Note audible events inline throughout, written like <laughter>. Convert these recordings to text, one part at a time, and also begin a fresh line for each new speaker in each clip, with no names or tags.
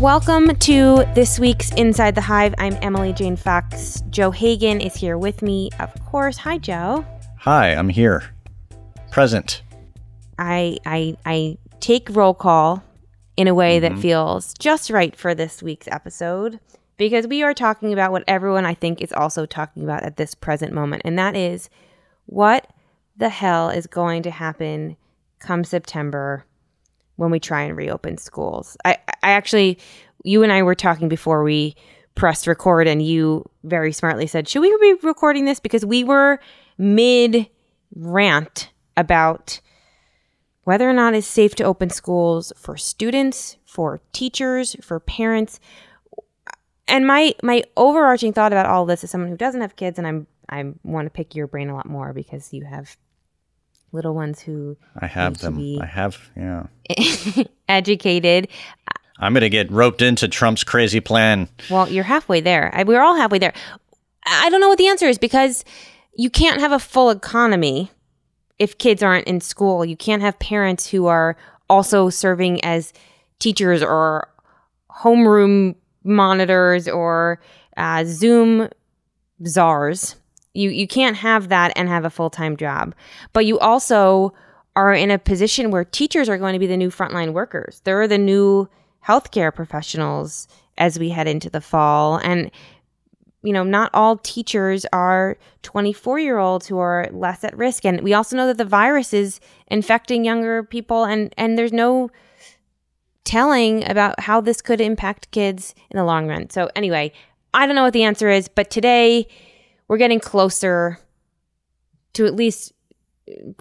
Welcome to this week's Inside the Hive. I'm Emily Jane Fox. Joe Hagan is here with me, of course. Hi, Joe.
Hi, I'm here. Present.
I I I take roll call in a way that mm-hmm. feels just right for this week's episode because we are talking about what everyone I think is also talking about at this present moment, and that is what the hell is going to happen come September when we try and reopen schools. I, I actually, you and I were talking before we pressed record, and you very smartly said, Should we be recording this? Because we were mid rant about whether or not it's safe to open schools for students, for teachers, for parents. And my my overarching thought about all this is someone who doesn't have kids, and I'm I want to pick your brain a lot more because you have little ones who
I have them. I have, yeah. <laughs>
educated.
I'm going to get roped into Trump's crazy plan.
Well, you're halfway there. I, we're all halfway there. I don't know what the answer is because you can't have a full economy if kids aren't in school. You can't have parents who are also serving as teachers or homeroom monitors or uh, Zoom czars. You you can't have that and have a full time job. But you also are in a position where teachers are going to be the new frontline workers. They're the new healthcare professionals as we head into the fall. And you know, not all teachers are 24 year olds who are less at risk. And we also know that the virus is infecting younger people, and, and there's no telling about how this could impact kids in the long run. So, anyway, I don't know what the answer is, but today we're getting closer to at least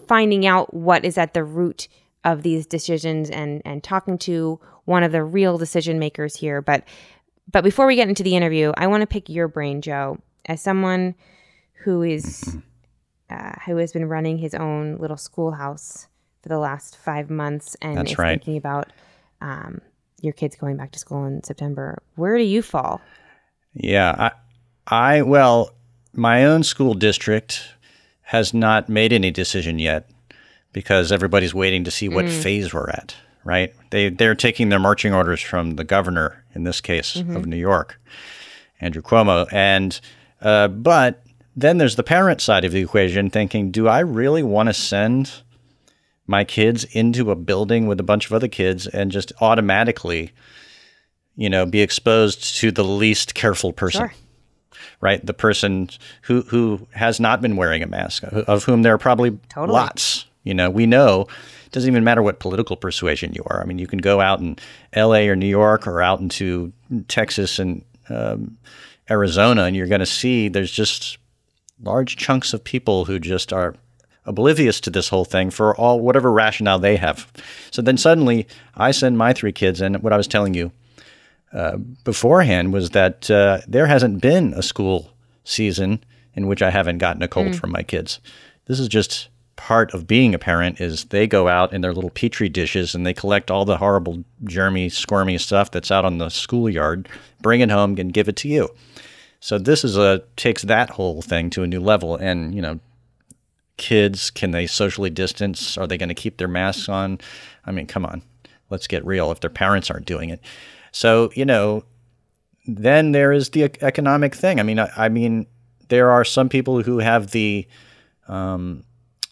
finding out what is at the root of these decisions and, and talking to one of the real decision makers here. But but before we get into the interview, I want to pick your brain, Joe, as someone who is uh, who has been running his own little schoolhouse for the last five months and
That's
is
right.
thinking about um, your kids going back to school in September. Where do you fall?
Yeah, I, I, well, my own school district has not made any decision yet because everybody's waiting to see what phase we're at. Right? They they're taking their marching orders from the governor in this case of New York, Andrew Cuomo, and uh, but then there's the parent side of the equation thinking, do I really want to send my kids into a building with a bunch of other kids and just automatically, you know, be exposed to the least careful person?
Sure.
Right, the person who who has not been wearing a mask, of whom there are probably
Totally.
lots. You know, we know it doesn't even matter what political persuasion you are. I mean, you can go out in L.A. or New York or out into Texas and um, Arizona, and you're going to see there's just large chunks of people who just are oblivious to this whole thing for all whatever rationale they have. So then suddenly I send my three kids, and what I was telling you uh, beforehand was that uh, there hasn't been a school season in which I haven't gotten a cold from my kids. This is just part of being a parent is they go out in their little petri dishes and they collect all the horrible germy squirmy stuff that's out on the schoolyard bring it home and give it to you. So this is a takes that whole thing to a new level and you know kids can they socially distance? Are they going to keep their masks on? I mean come on. Let's get real if their parents aren't doing it so you know then there is the economic thing. I mean i, I mean there are some people who have the um,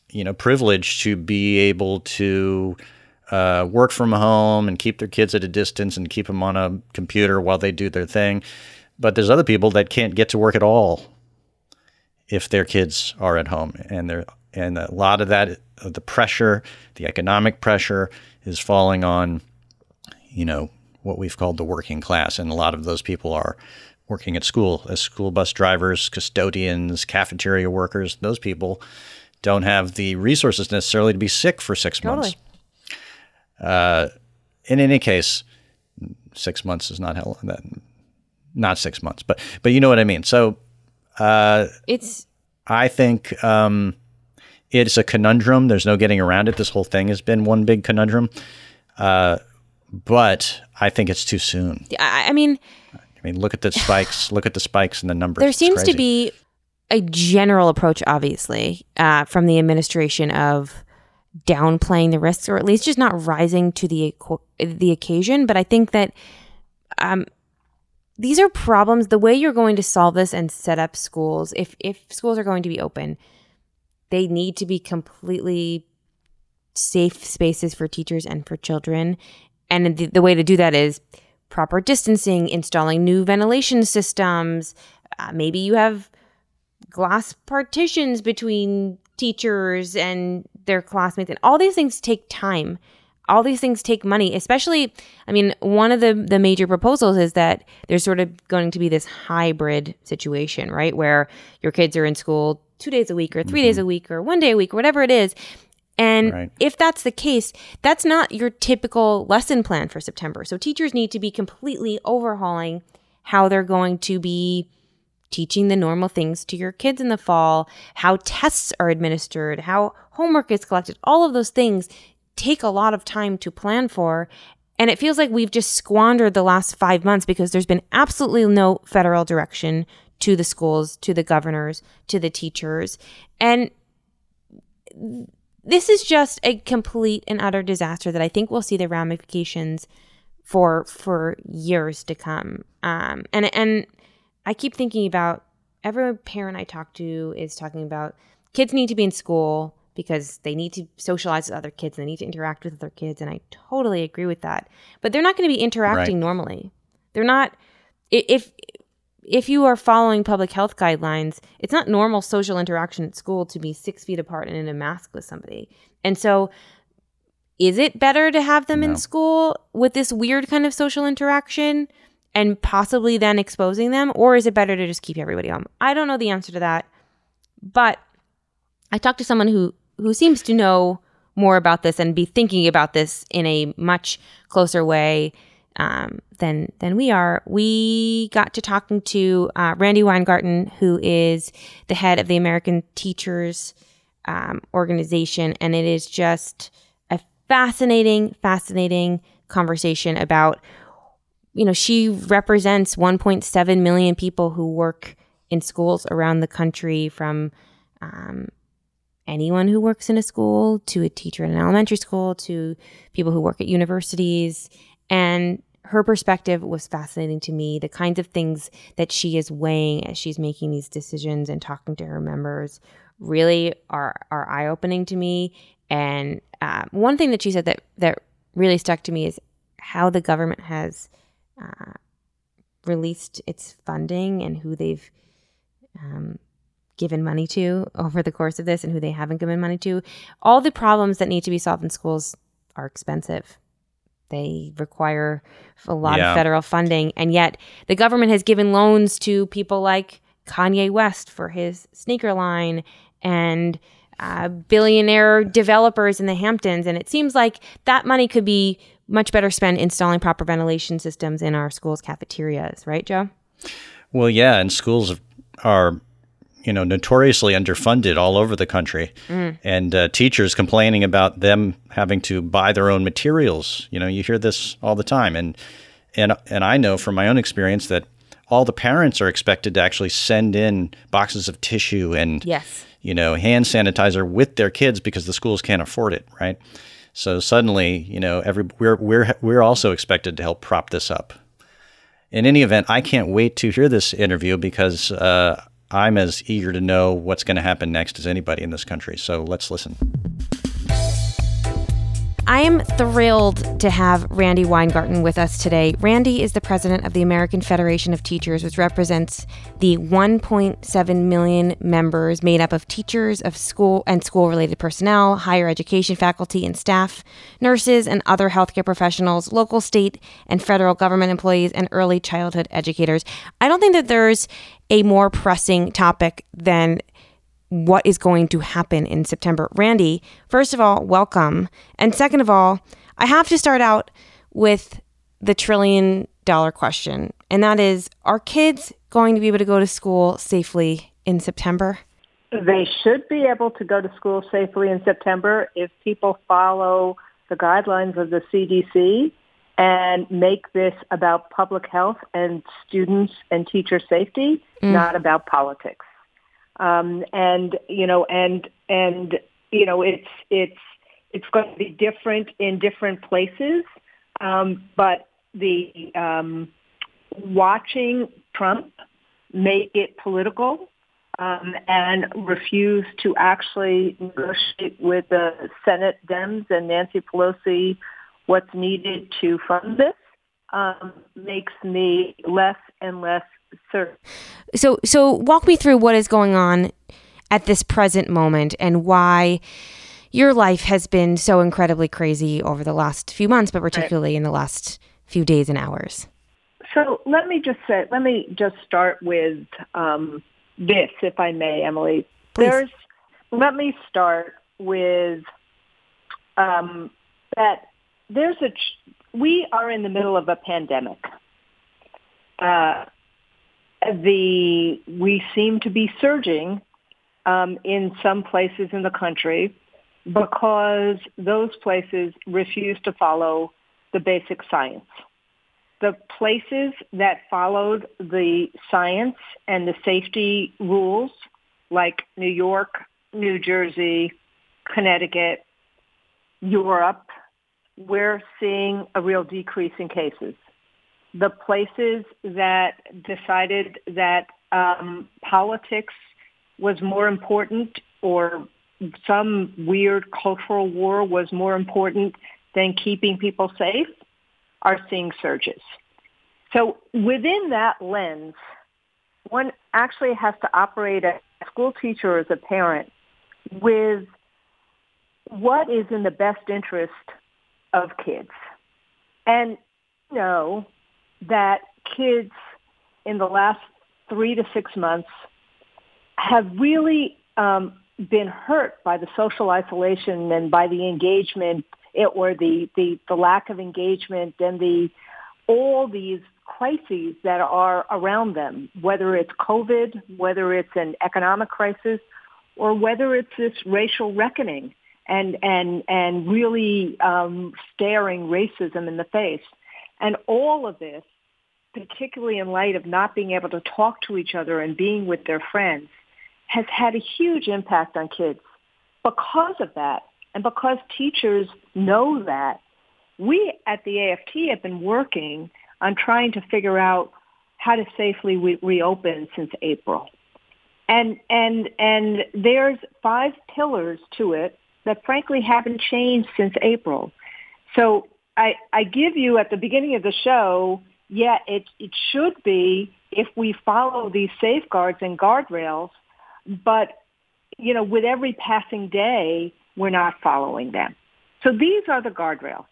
you know privilege to be able to uh, work from home and keep their kids at a distance and keep them on a computer while they do their thing. But there's other people that can't get to work at all if their kids are at home. And they're and a lot of that the pressure the economic pressure is falling on you know what we've called the working class and a lot of those people are working at school as school bus drivers custodians cafeteria workers those people don't have the resources necessarily to be sick for six months Uh,
Totally.
in any case, six months is not hell. That, not six months, but but you know what I mean. So
It's
I think um, it's a conundrum. There's no getting around it. This whole thing has been one big conundrum. Uh, but I think it's too soon.
I, I mean,
I mean, look at the <sighs> spikes. look at the spikes and the numbers.
there seems to be a general approach, obviously, uh, from the administration of downplaying the risks, or at least just not rising to the the occasion. But I think that um, these are problems. The way you're going to solve this and set up schools, if if schools are going to be open, they need to be completely safe spaces for teachers and for children. And the, the way to do that is proper distancing, installing new ventilation systems. Uh, maybe you have glass partitions between teachers and their classmates, and all these things take time. All these things take money, especially. I mean, one of the the major proposals is that there's sort of going to be this hybrid situation, right, where your kids are in school two days a week or 3 mm-hmm. days a week or one day a week or whatever it is, and right. if that's the case, that's not your typical lesson plan for September. So teachers need to be completely overhauling how they're going to be teaching the normal things to your kids in the fall, how tests are administered, how homework is collected. All of those things take a lot of time to plan for. And it feels like we've just squandered the last five months because there's been absolutely no federal direction to the schools, to the governors, to the teachers. And this is just a complete and utter disaster that I think we'll see the ramifications for for years to come. Um, and and I keep thinking about every parent I talk to is talking about kids need to be in school because they need to socialize with other kids, and they need to interact with other kids, and I totally agree with that. But they're not going to be interacting right. normally. They're not. If if you are following public health guidelines, it's not normal social interaction at school to be six feet apart and in a mask with somebody. And so, is it better to have them no. in school with this weird kind of social interaction and possibly then exposing them? Or is it better to just keep everybody home? I don't know the answer to that. But I talked to someone who, who seems to know more about this and be thinking about this in a much closer way um, than than we are. We got to talking to uh, Randi Weingarten, who is the head of the American Teachers um, Organization, and it is just a fascinating, fascinating conversation about. You know, she represents 1.7 million people who work in schools around the country, from um, anyone who works in a school to a teacher in an elementary school to people who work at universities and her perspective was fascinating to me. The kinds of things that she is weighing as she's making these decisions and talking to her members really are are eye opening to me. And uh, one thing that she said that that really stuck to me is how the government has uh, released its funding and who they've um, given money to over the course of this and who they haven't given money to. All the problems that need to be solved in schools are expensive. They require a lot yeah. of federal funding. And yet the government has given loans to people like Kanye West for his sneaker line and uh, billionaire developers in the Hamptons. And it seems like that money could be much better spent installing proper ventilation systems in our schools' cafeterias, right, Joe?
Well, yeah, and schools are you know notoriously underfunded all over the country, mm. and uh, teachers complaining about them having to buy their own materials. You know, you hear this all the time, and and and I know from my own experience that all the parents are expected to actually send in boxes of tissue and
yes.
you know hand sanitizer with their kids because the schools can't afford it, right? So suddenly, you know, every we're we're we're also expected to help prop this up. In any event, I can't wait to hear this interview because uh, I'm as eager to know what's going to happen next as anybody in this country. So let's listen.
I am thrilled to have Randi Weingarten with us today. Randi is the president of the American Federation of Teachers, which represents the 1.7 million members made up of teachers of school and school related personnel, higher education faculty and staff, nurses and other healthcare professionals, local, state, and federal government employees, and early childhood educators. I don't think that there's a more pressing topic than what is going to happen in September. Randi, first of all, welcome. And second of all, I have to start out with the trillion dollar question. And that is Are kids going to be able to go to school safely in September?
They should be able to go to school safely in September if people follow the guidelines of the CDC and make this about public health and students and teacher safety, mm. not about politics um, and you know, and and you know, it's it's it's going to be different in different places, um, but the um, watching Trump make it political um, and refuse to actually negotiate with the Senate Dems and Nancy Pelosi what's needed to fund this um, makes me less and less certain.
So, so walk me through what is going on at this present moment and why your life has been so incredibly crazy over the last few months, but particularly right. in the last few days and hours.
So let me just say, let me just start with um, this, if I may, Emily.
Please.
There's, let me start with um, that there's a, we are in the middle of a pandemic. Uh, the, we seem to be surging um, in some places in the country because those places refuse to follow the basic science. The places that followed the science and the safety rules, like New York, New Jersey, Connecticut, Europe, we're seeing a real decrease in cases. The places that decided that um, politics was more important or some weird cultural war was more important than keeping people safe are seeing surges. So within that lens, one actually has to operate as a school teacher as a parent with what is in the best interest of kids. And know that kids in the last three to six months have really um, been hurt by the social isolation and by the engagement it, or the, the, the lack of engagement and the all these crises that are around them, whether it's COVID, whether it's an economic crisis, or whether it's this racial reckoning and and and really um, staring racism in the face, and all of this, particularly in light of not being able to talk to each other and being with their friends, has had a huge impact on kids. Because of that, and because teachers know that, we at the AFT have been working on trying to figure out how to safely re- reopen since April. And, and, and there's five pillars to it that frankly haven't changed since April. So I, I give you at the beginning of the show, yeah, it, it should be if we follow these safeguards and guardrails, but, you know, with every passing day, we're not following them. So these are the guardrails.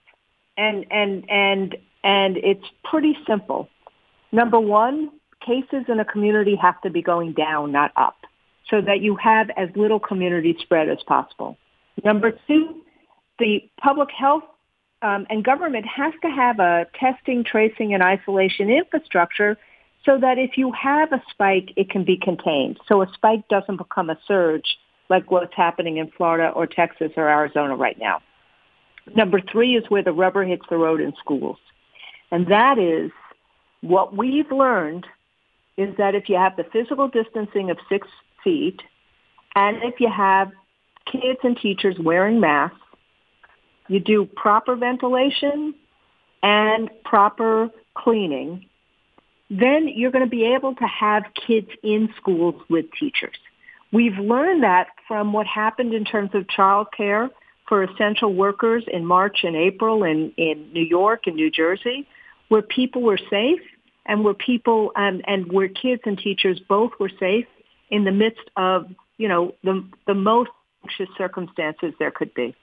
And, and, and, and it's pretty simple. Number one, cases in a community have to be going down, not up, so that you have as little community spread as possible. Number two, the public health um, and government has to have a testing, tracing, and isolation infrastructure so that if you have a spike, it can be contained. So a spike doesn't become a surge like what's happening in Florida or Texas or Arizona right now. Number three is where the rubber hits the road in schools. And that is what we've learned is that if you have the physical distancing of six feet and if you have kids and teachers wearing masks, you do proper ventilation and proper cleaning, then you're going to be able to have kids in schools with teachers. We've learned that from what happened in terms of childcare for essential workers in March and April in, in New York and New Jersey, where people were safe and where people um, and where kids and teachers both were safe in the midst of, you know, the, the most anxious circumstances there could be.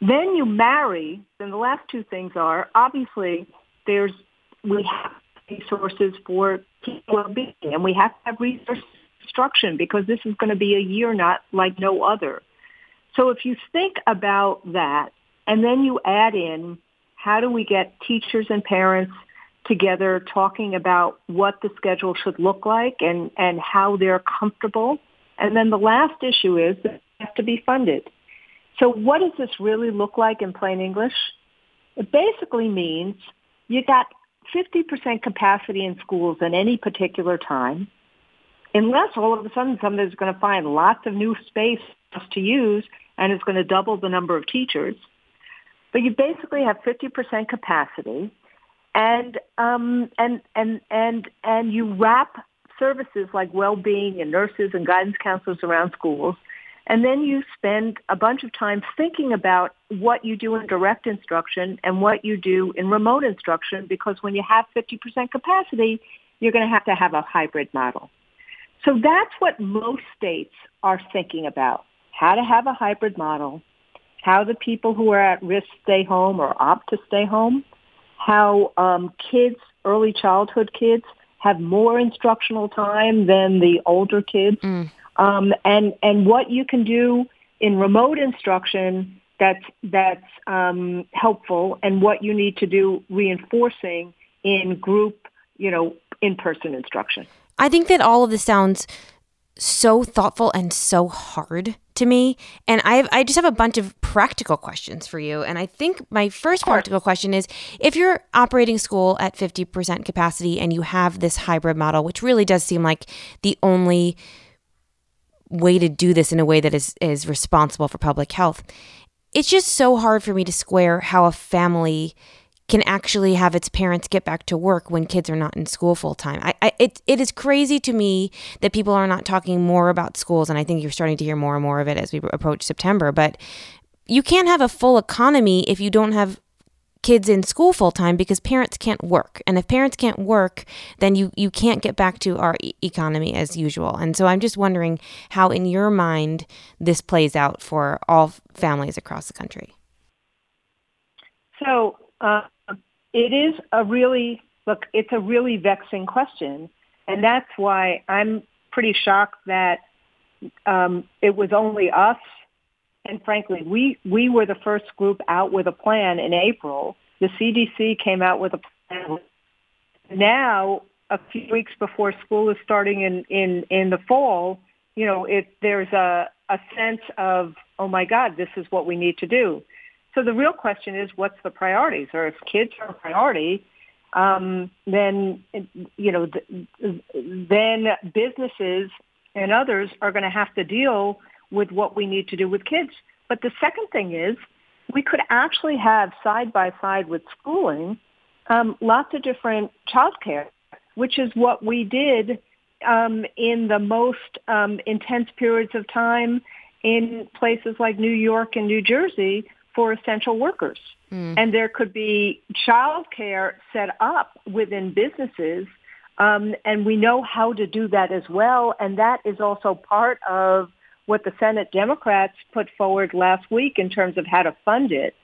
Then you marry, then the last two things are, obviously, there's, we have resources for well-being, and we have to have resource instruction because this is going to be a year not like no other. So if you think about that, and then you add in how do we get teachers and parents together talking about what the schedule should look like and, and how they're comfortable. And then the last issue is that it has to be funded. So what does this really look like in plain English? It basically means you got 50% capacity in schools at any particular time, unless all of a sudden somebody's going to find lots of new space to use and it's going to double the number of teachers. But you basically have 50% capacity and um, and and and and you wrap services like well-being and nurses and guidance counselors around schools, and then you spend a bunch of time thinking about what you do in direct instruction and what you do in remote instruction, because when you have 50% capacity, you're going to have to have a hybrid model. So that's what most states are thinking about, how to have a hybrid model, how the people who are at risk stay home or opt to stay home, how um, kids, early childhood kids, have more instructional time than the older kids, mm. Um, and and what you can do in remote instruction that's that's um, helpful, and what you need to do reinforcing in group, you know, in-person instruction.
I think that all of this sounds so thoughtful and so hard to me. And I I just have a bunch of practical questions for you. And I think my first practical question is if you're operating school at 50% capacity and you have this hybrid model, which really does seem like the only way to do this in a way that is is responsible for public health. It's just so hard for me to square how a family can actually have its parents get back to work when kids are not in school full time. I, I, it, it is crazy to me that people are not talking more about schools, and I think you're starting to hear more and more of it as we approach September. But you can't have a full economy if you don't have kids in school full time because parents can't work. And if parents can't work, then you, you can't get back to our e- economy as usual. And so I'm just wondering how, in your mind, this plays out for all families across the country.
So, uh, it is a really, look, it's a really vexing question. And that's why I'm pretty shocked that um, it was only us. And frankly, we, we were the first group out with a plan in April. The CDC came out with a plan. Now, a few weeks before school is starting in, in, in the fall, you know, it, there's a, a sense of, oh my God, this is what we need to do. So the real question is, what's the priorities? Or if kids are a priority, um, then you know, th- then businesses and others are going to have to deal with what we need to do with kids. But the second thing is, we could actually have side by side with schooling um, lots of different childcare, which is what we did um, in the most um, intense periods of time in places like New York and New Jersey, for essential workers. Mm. And there could be childcare set up within businesses. Um, and we know how to do that as well. And that is also part of what the Senate Democrats put forward last week in terms of how to fund it.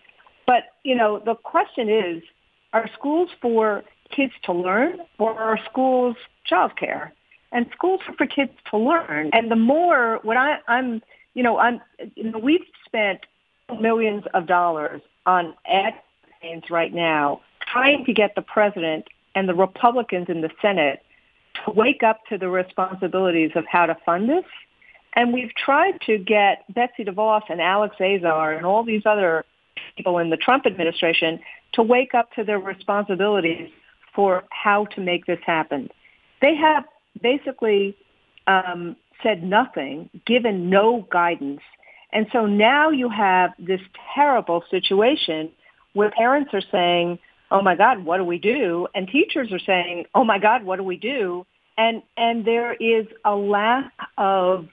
But, you know, the question is, are schools for kids to learn or are schools childcare? And schools are for kids to learn. And the more, what I, I'm, you know, I'm, you know, we've spent millions of dollars on ad campaigns right now trying to get the president and the Republicans in the Senate to wake up to the responsibilities of how to fund this. And we've tried to get Betsy DeVos and Alex Azar and all these other people in the Trump administration to wake up to their responsibilities for how to make this happen. They have basically um, said nothing, given no guidance, and so now you have this terrible situation where parents are saying, oh my God, what do we do? And teachers are saying, oh my God, what do we do? And, and there is a lack of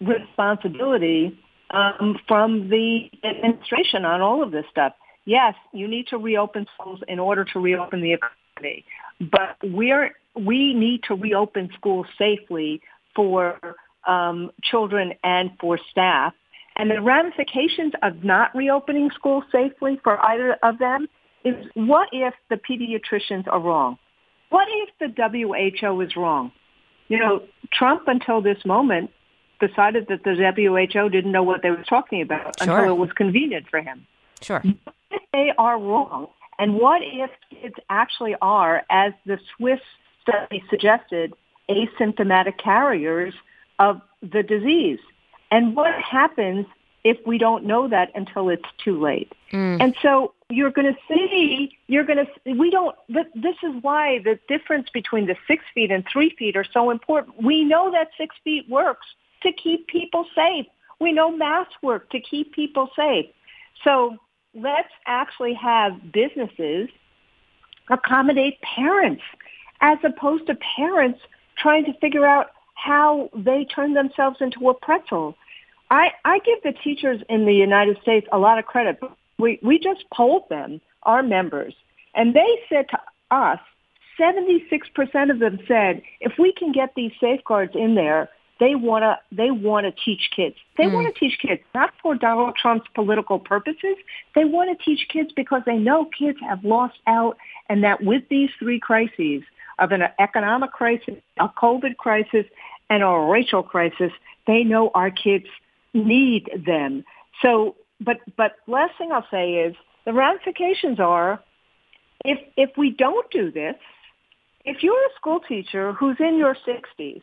responsibility um, from the administration on all of this stuff. Yes, you need to reopen schools in order to reopen the economy, but we're, we need to reopen schools safely for um, children and for staff. And the ramifications of not reopening schools safely for either of them is what if the pediatricians are wrong? What if the WHO is wrong? You know, Trump until this moment decided that the WHO didn't know what they were talking about sure. until it was convenient for him.
Sure.
What if they are wrong? And what if kids actually are, as the Swiss study suggested, asymptomatic carriers of the disease? And what happens if we don't know that until it's too late? Mm. And so you're going to see, you're going to, we don't, this is why the difference between the six feet and three feet are so important. We know that six feet works to keep people safe. We know masks work to keep people safe. So let's actually have businesses accommodate parents as opposed to parents trying to figure out how they turn themselves into a pretzel. I, I give the teachers in the United States a lot of credit. We, we just polled them, our members, and they said to us, 76% of them said, if we can get these safeguards in there, they want to they want to teach kids. They mm. want to teach kids not for Donald Trump's political purposes. They want to teach kids because they know kids have lost out and that with these three crises of an economic crisis, a COVID crisis, and a racial crisis, they know our kids need them. So, but but last thing I'll say is the ramifications are if if we don't do this, if you're a school teacher who's in your 60s,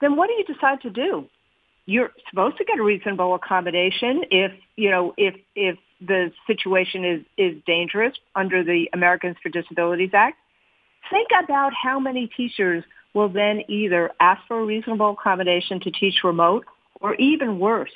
then what do you decide to do? You're supposed to get a reasonable accommodation if, you know, if, if the situation is, is dangerous under the Americans for Disabilities Act. Think about how many teachers will then either ask for a reasonable accommodation to teach remote or even worse,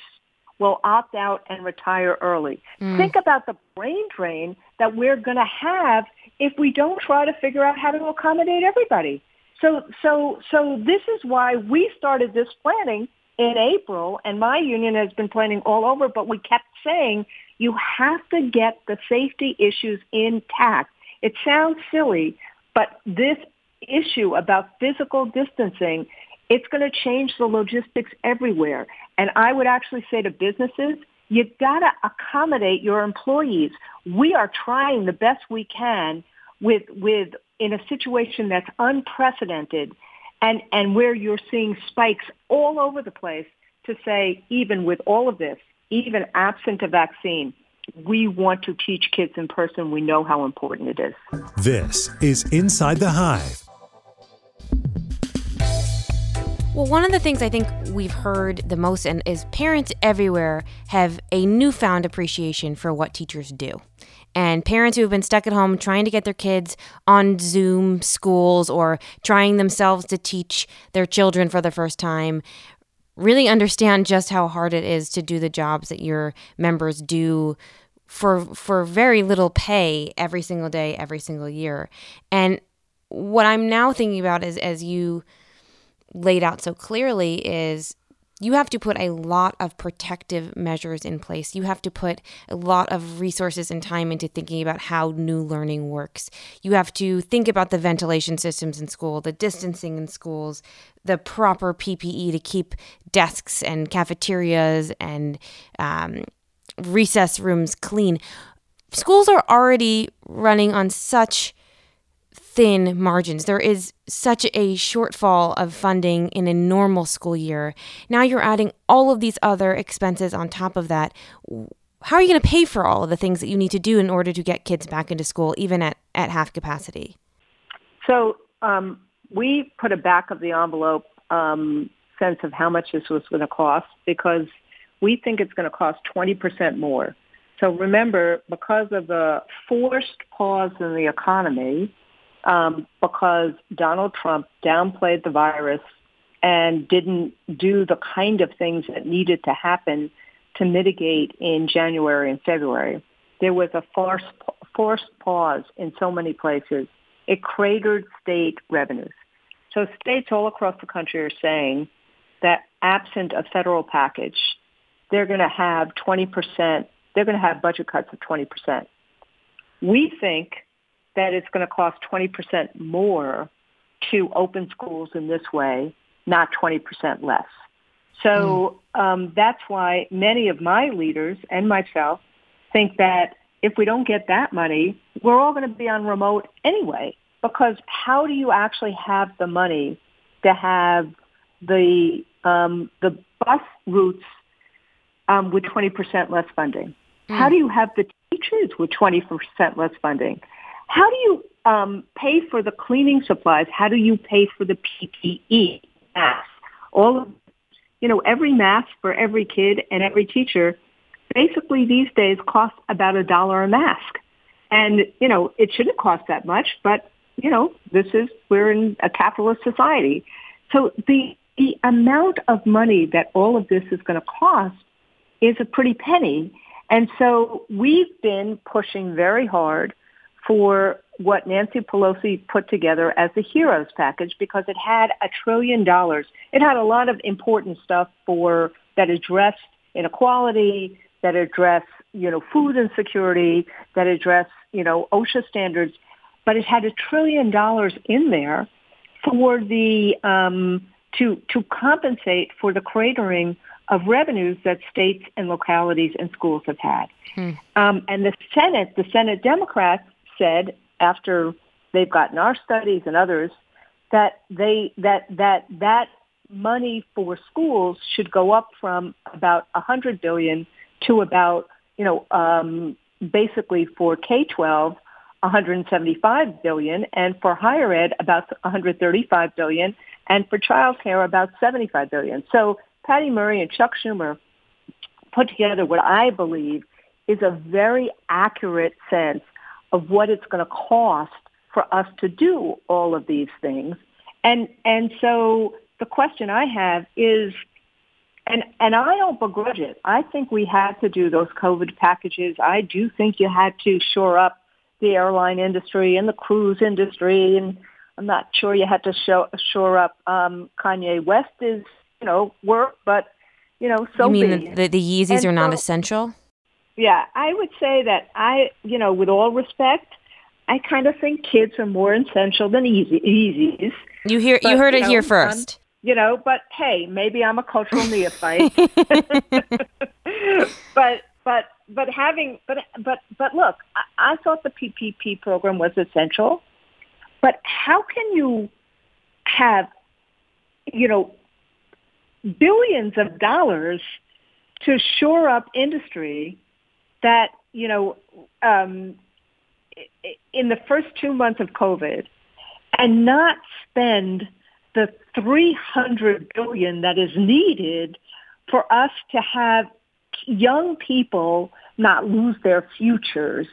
will opt out and retire early. Mm. Think about the brain drain that we're going to have if we don't try to figure out how to accommodate everybody. So, so, so this is why we started this planning in April, and my union has been planning all over, but we kept saying you have to get the safety issues intact. It sounds silly, but this issue about physical distancing, it's going to change the logistics everywhere. And I would actually say to businesses, you've got to accommodate your employees. We are trying the best we can with with in a situation that's unprecedented and and where you're seeing spikes all over the place to say even with all of this, even absent a vaccine, we want to teach kids in person. We know how important it is.
This is Inside the Hive
Well, one of the things I think we've heard the most and is parents everywhere have a newfound appreciation for what teachers do. And parents who have been stuck at home trying to get their kids on Zoom schools or trying themselves to teach their children for the first time really understand just how hard it is to do the jobs that your members do for for very little pay every single day every single year. And what I'm now thinking about is as you laid out so clearly is you have to put a lot of protective measures in place. You have to put a lot of resources and time into thinking about how new learning works. You have to think about the ventilation systems in school, the distancing in schools, the proper PPE to keep desks and cafeterias and um, recess rooms clean. Schools are already running on such thin margins. There is such a shortfall of funding in a normal school year. Now you're adding all of these other expenses on top of that. How are you going to pay for all of the things that you need to do in order to get kids back into school, even at, at half capacity?
So um, we put a back of the envelope um, sense of how much this was going to cost because we think it's going to cost 20% more. So remember, because of the forced pause in the economy, um, because Donald Trump downplayed the virus and didn't do the kind of things that needed to happen to mitigate in January and February. There was a forced, forced pause in so many places. It cratered state revenues. So states all across the country are saying that absent a federal package, they're going to have 20%, they're going to have budget cuts of 20%. We think that it's going to cost 20% more to open schools in this way, not 20% less. So mm. um, that's why many of my leaders and myself think that if we don't get that money, we're all going to be on remote anyway. Because how do you actually have the money to have the um, the bus routes um, with 20% less funding? Mm. How do you have the teachers with 20% less funding? How do you um, pay for the cleaning supplies? How do you pay for the PPE, masks? All of, you know, every mask for every kid and every teacher basically these days costs about a dollar a mask. And, you know, it shouldn't cost that much, but, you know, this is, we're in a capitalist society. So the, the amount of money that all of this is going to cost is a pretty penny. And so we've been pushing very hard for what Nancy Pelosi put together as the HEROES package because it had a trillion dollars. It had a lot of important stuff for that addressed inequality, that address, you know, food insecurity, that address, you know, OSHA standards, but it had a trillion dollars in there for the um, to to compensate for the cratering of revenues that states and localities and schools have had. Hmm. Um, and the Senate, the Senate Democrats said after they've gotten our studies and others that they that that that money for schools should go up from about hundred billion to about you know um, basically for K twelve 175 billion and for higher ed about 135 billion and for childcare about 75 billion. So Patty Murray and Chuck Schumer put together what I believe is a very accurate sense of what it's going to cost for us to do all of these things. And and so the question I have is and and I don't begrudge it. I think we had to do those COVID packages. I do think you had to shore up the airline industry and the cruise industry, and I'm not sure you had to show, shore up um, Kanye West's you know work, but you know so.
You mean the, the, Yeezys and are not so, essential?
Yeah, I would say that I, you know, with all respect, I kind of think kids are more essential than easy Yeezys.
You hear but, you heard you it know, here first.
Um, you know, but hey, maybe I'm a cultural neophyte. <laughs> <laughs> but but but having but but but look, I, I thought the PPP program was essential. But how can you have, you know, billions of dollars to shore up industry that you know um, in the first two months of COVID, and not spend the 300 billion that is needed for us to have young people not lose their futures.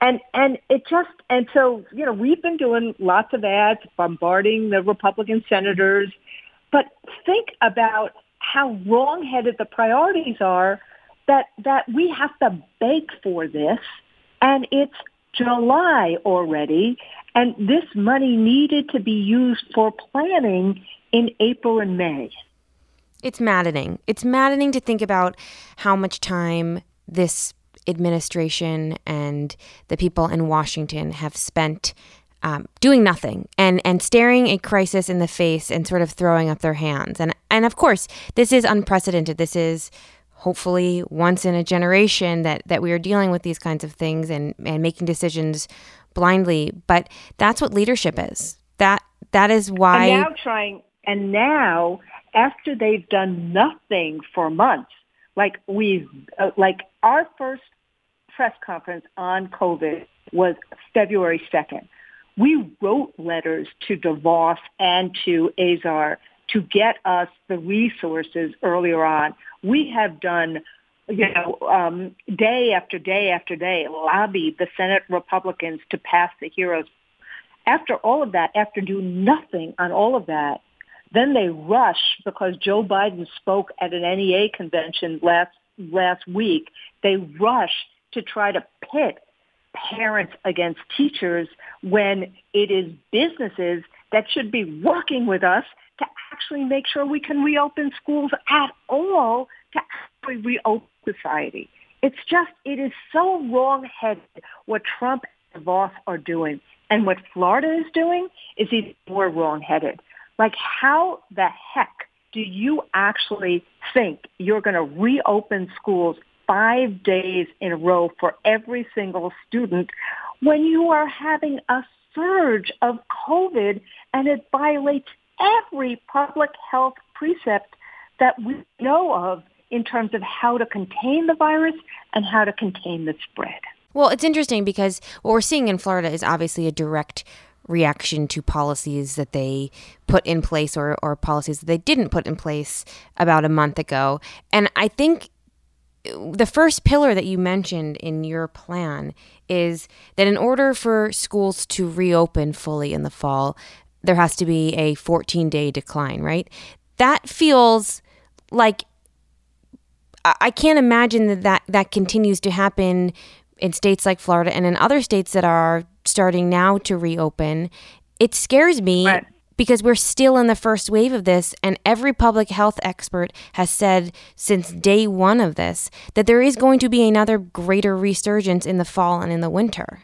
And and it just and so you know we've been doing lots of ads bombarding the Republican senators, but think about how wrongheaded the priorities are that that we have to beg for this and it's July already and this money needed to be used for planning in April and May.
It's maddening. It's maddening to think about how much time this administration and the people in Washington have spent um, doing nothing and and staring a crisis in the face and sort of throwing up their hands. And and of course, this is unprecedented. This is hopefully once in a generation that that we are dealing with these kinds of things and and making decisions blindly. But that's what leadership is. That that is why.
And now trying and now after they've done nothing for months, like we, uh, like our first press conference on COVID was February 2nd. We wrote letters to DeVos and to Azar to get us the resources earlier on. We have done, you know, um, day after day after day, lobbied the Senate Republicans to pass the HEROES. After all of that, after doing nothing on all of that, then they rush because Joe Biden spoke at an NEA convention last last week. They rush to try to pit parents against teachers when it is businesses that should be working with us to actually make sure we can reopen schools at all to actually reopen society. It's just, it is so wrong-headed what Trump and Voss are doing. And what Florida is doing is even more wrong-headed. Like how the heck do you actually think you're going to reopen schools five days in a row for every single student when you are having a surge of COVID and it violates every public health precept that we know of in terms of how to contain the virus and how to contain the spread.
Well, it's interesting because what we're seeing in Florida is obviously a direct reaction to policies that they put in place or, or policies that they didn't put in place about a month ago. And I think the first pillar that you mentioned in your plan is that in order for schools to reopen fully in the fall, there has to be a 14 day decline, right? That feels like I can't imagine that, that that continues to happen in states like Florida and in other states that are starting now to reopen. It scares me right. because we're still in the first wave of this, and every public health expert has said since day one of this that there is going to be another greater resurgence in the fall and in the winter.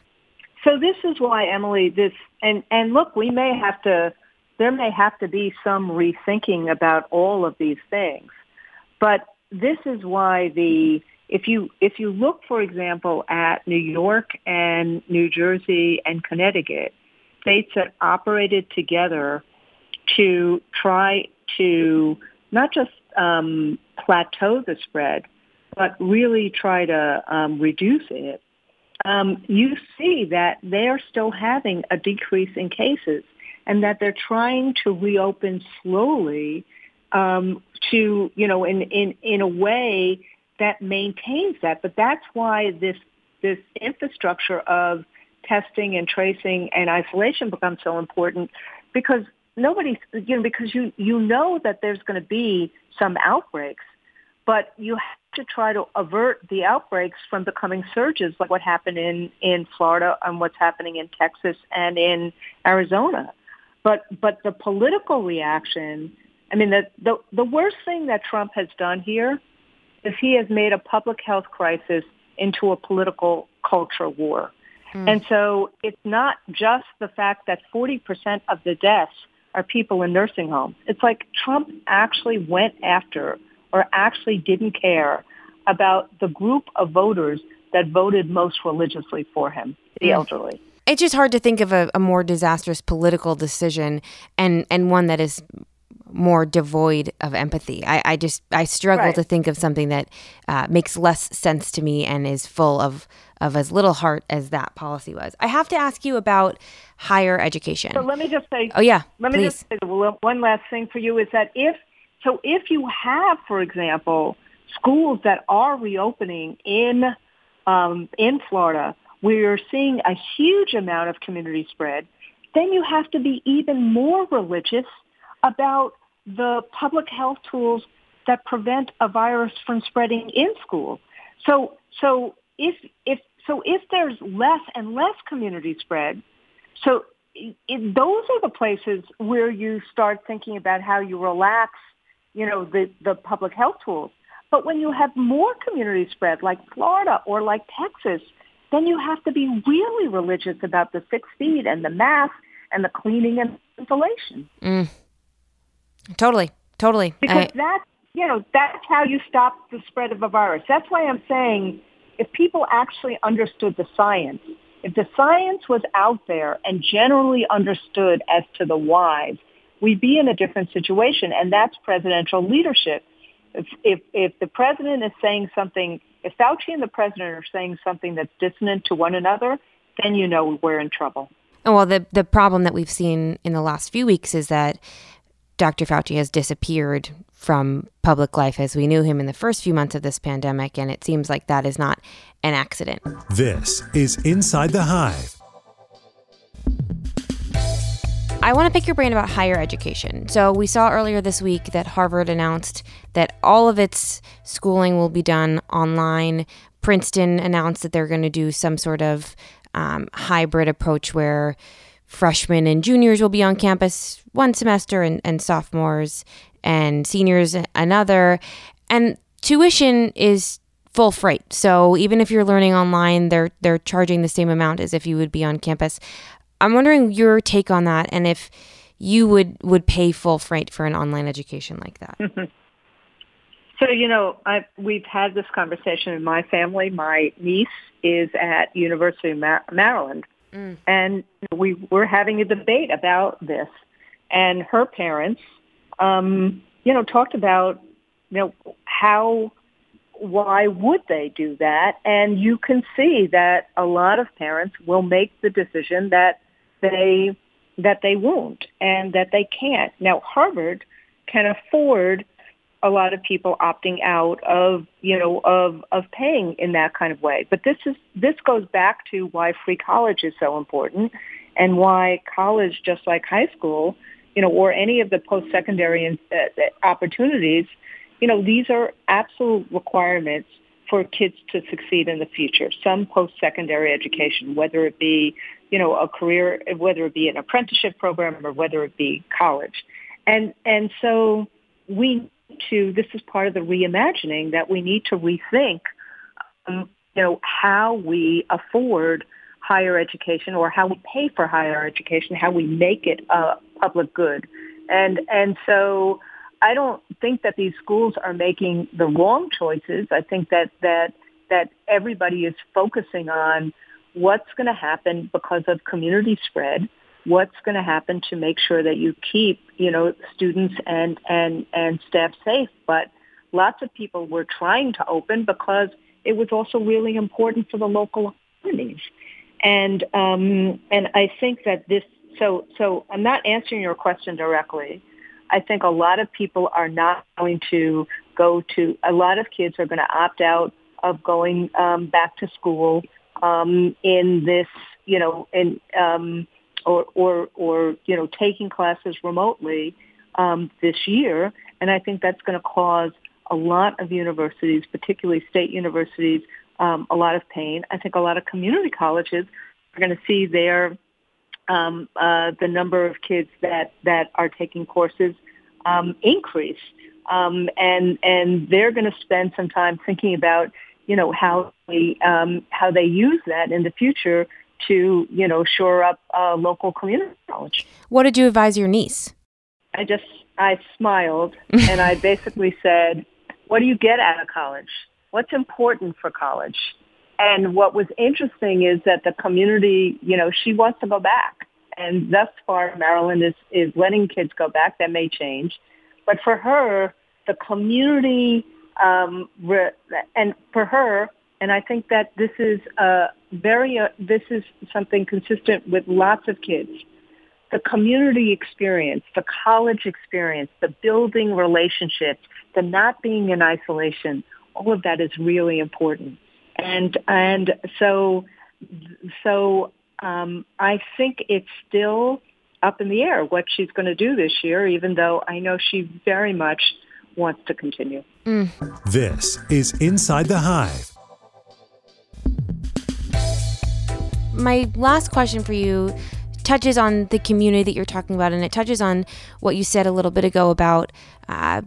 So this is why Emily, this and and look, we may have to there may have to be some rethinking about all of these things. But this is why the if you if you look for example at New York and New Jersey and Connecticut, states that operated together to try to not just um, plateau the spread, but really try to um, reduce it, um, you see that they're still having a decrease in cases and that they're trying to reopen slowly um, to, you know, in, in, in a way that maintains that. But that's why this, this infrastructure of testing and tracing and isolation becomes so important because nobody, you know, because you, you know that there's going to be some outbreaks, but you to try to avert the outbreaks from becoming surges like what happened in, in Florida and what's happening in Texas and in Arizona. But, but the political reaction I mean, the, the, the worst thing that Trump has done here is he has made a public health crisis into a political culture war. Mm. And so it's not just the fact that 40% of the deaths are people in nursing homes. It's like Trump actually went after or actually didn't care about the group of voters that voted most religiously for him, the mm. elderly.
It's just hard to think of a, a more disastrous political decision and, and one that is more devoid of empathy. I, I just I struggle right. to think of something that uh, makes less sense to me and is full of of as little heart as that policy was. I have to ask you about higher education.
So let me just say.
Oh yeah.
Let
me
please. just say one last thing for you is that if so if you have, for example, schools that are reopening in um, in Florida, where you're seeing a huge amount of community spread, then you have to be even more religious about the public health tools that prevent a virus from spreading in school. So, so if, if, so if there's less and less community spread, so it, those are the places where you start thinking about how you relax, you know, the, the public health tools. But when you have more community spread, like Florida or like Texas, then you have to be really religious about the six feet and the mask and the cleaning and ventilation.
Mm. Totally, totally.
Because I, that's you know that's how you stop the spread of a virus. That's why I'm saying if people actually understood the science, if the science was out there and generally understood as to the whys, we'd be in a different situation, and that's presidential leadership. If, if, if the president is saying something, if Fauci and the president are saying something that's dissonant to one another, then you know we're in trouble.
Oh, well, the the problem that we've seen in the last few weeks is that Dr. Fauci has disappeared from public life as we knew him in the first few months of this pandemic, and it seems like that is not an accident.
This is Inside the Hive.
I want to pick your brain about higher education. So, we saw earlier this week that Harvard announced that all of its schooling will be done online. Princeton announced that they're going to do some sort of um, hybrid approach where freshmen and juniors will be on campus one semester and, and sophomores and seniors another. And tuition is full freight. So even if you're learning online, they're they're charging the same amount as if you would be on campus. I'm wondering your take on that and if you would would pay full freight for an online education like that. <laughs>
So you know, I we've had this conversation in my family. My niece is at University of Maryland, Mm. And we were having a debate about this. And her parents, um, you know, talked about, you know, how, why would they do that? And you can see that a lot of parents will make the decision that they, that they won't and that they can't. Now, Harvard can afford a lot of people opting out of you know of of paying in that kind of way but this is this goes back to why free college is so important and why college just like high school you know or any of the post secondary uh, opportunities you know these are absolute requirements for kids to succeed in the future, some post-secondary education, whether it be, you know, a career, whether it be an apprenticeship program or whether it be college. And, and so we to, this is part of the reimagining that we need to rethink, um, you know, how we afford higher education or how we pay for higher education, how we make it a public good. And, and so I don't think that these schools are making the wrong choices. I think that that that everybody is focusing on what's going to happen because of community spread. What's going to happen to make sure that you keep, you know, students and and and staff safe. But lots of people were trying to open because it was also really important for the local economies. And um, and I think that this. So so I'm not answering your question directly I think a lot of people are not going to go to, a lot of kids are going to opt out of going um, back to school um, in this, you know, in, um, or, or, or, you know, taking classes remotely um, this year. And I think that's going to cause a lot of universities, particularly state universities, um, a lot of pain. I think a lot of community colleges are going to see their um, uh, the number of kids that, that are taking courses um, increase. Um, and, and they're going to spend some time thinking about, you know, how, we, um, how they use that in the future to, you know, shore up uh, local community college.
What did you advise your niece?
I just, I smiled <laughs> and I basically said, what do you get out of college? What's important for college? And what was interesting is that the community, you know, she wants to go back. And thus far, Maryland is, is letting kids go back. That may change. But for her, the community, um, re- and for her, and I think that this is a very, uh, this is something consistent with lots of kids. The community experience, the college experience, the building relationships, the not being in isolation, all of that is really important. And and so so um, I think it's still up in the air what she's going to do this year, even though I know she very much wants to continue.
Mm. This is Inside the Hive.
My last question for you touches on the community that you're talking about, and it touches on what you said a little bit ago about uh,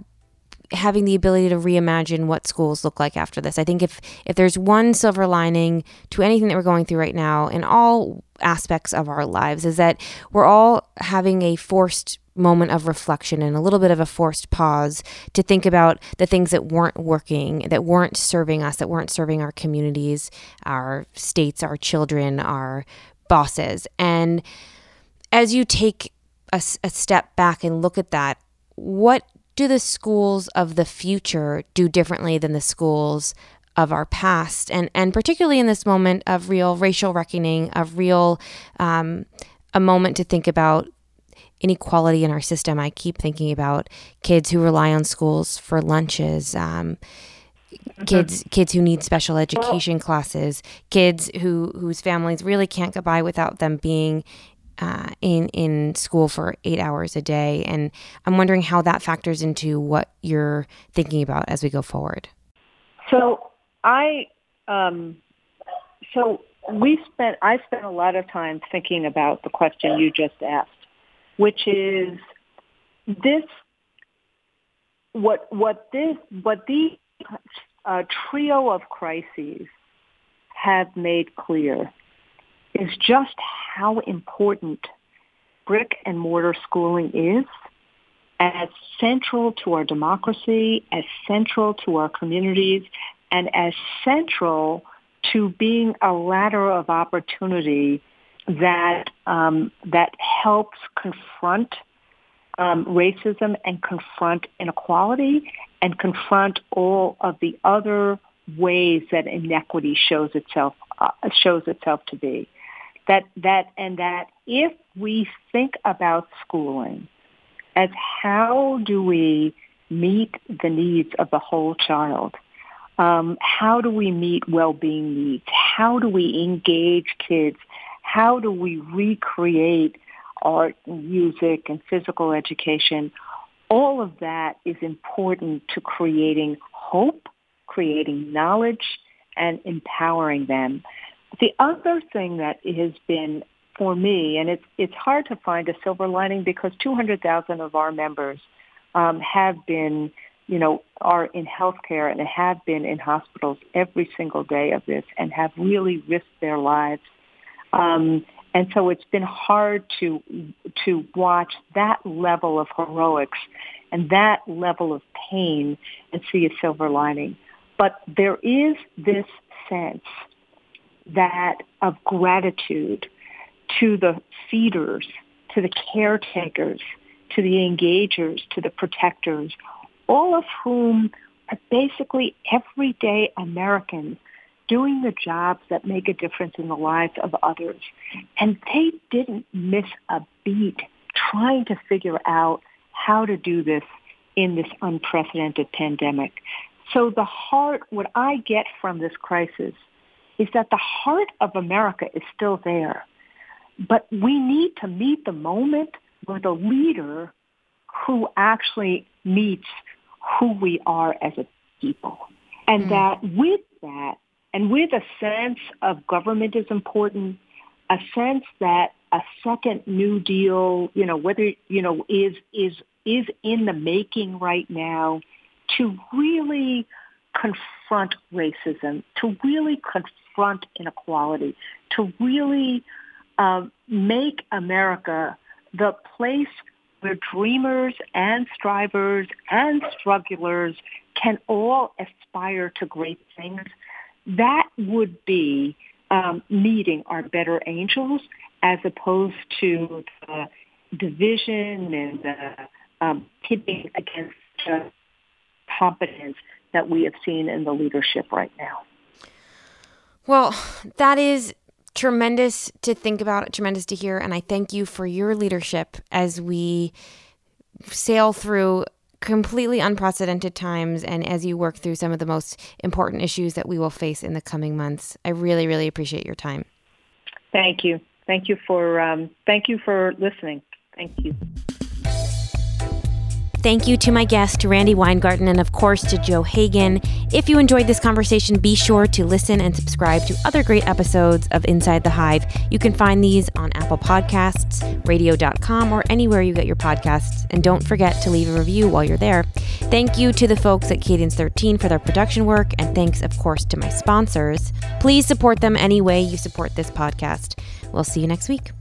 having the ability to reimagine what schools look like after this. I think if if there's one silver lining to anything that we're going through right now in all aspects of our lives is that we're all having a forced moment of reflection and a little bit of a forced pause to think about the things that weren't working, that weren't serving us, that weren't serving our communities, our states, our children, our bosses. And as you take a, a step back and look at that, what do the schools of the future do differently than the schools of our past? And, and particularly in this moment of real racial reckoning, of real, um, a moment to think about inequality in our system. I keep thinking about kids who rely on schools for lunches, um, kids <laughs> kids who need special education classes, kids who whose families really can't get by without them being uh, in in school for eight hours a day, and I'm wondering how that factors into what you're thinking about as we go forward.
So I, um, so we spent I spent a lot of time thinking about the question you just asked, which is this what what this what the uh, trio of crises have made clear is just how important brick and mortar schooling is as central to our democracy, as central to our communities, and as central to being a ladder of opportunity that um, that helps confront um, racism and confront inequality and confront all of the other ways that inequity shows itself uh, shows itself to be that that and that if we think about schooling as how do we meet the needs of the whole child um, how do we meet well-being needs? How do we engage kids? How do we recreate art and music and physical education? All of that is important to creating hope creating knowledge and empowering them. The other thing that has been for me, and it's it's hard to find a silver lining because 200,000 of our members um, have been, you know, are in healthcare and have been in hospitals every single day of this and have really risked their lives. Um, and so it's been hard to to watch that level of heroics and that level of pain and see a silver lining. But there is this sense that of gratitude to the feeders, to the caretakers, to the engagers, to the protectors, all of whom are basically everyday Americans doing the jobs that make a difference in the lives of others. And they didn't miss a beat trying to figure out how to do this in this unprecedented pandemic. So the heart, what I get from this crisis is that the heart of America is still there. But we need to meet the moment with a leader who actually meets who we are as a people. And mm. that with that, and with a sense of government is important, a sense that a second New Deal, you know, whether, you know, is, is, is in the making right now to really confront racism, to really confront inequality, to really uh, make America the place where dreamers and strivers and strugglers can all aspire to great things, that would be um, meeting our better angels as opposed to the division and the um, pitting against competence that we have seen in the leadership right now.
Well, that is tremendous to think about, tremendous to hear. And I thank you for your leadership as we sail through completely unprecedented times and as you work through some of the most important issues that we will face in the coming months. I really, really appreciate your time.
Thank you. Thank you for um, thank you for listening. Thank you.
Thank you to my guest, Randi Weingarten, and of course to Joe Hagan. If you enjoyed this conversation, be sure to listen and subscribe to other great episodes of Inside the Hive. You can find these on Apple Podcasts, radio.com, or anywhere you get your podcasts. And don't forget to leave a review while you're there. Thank you to the folks at Cadence 13 for their production work, and thanks, of course, to my sponsors. Please support them any way you support this podcast. We'll see you next week.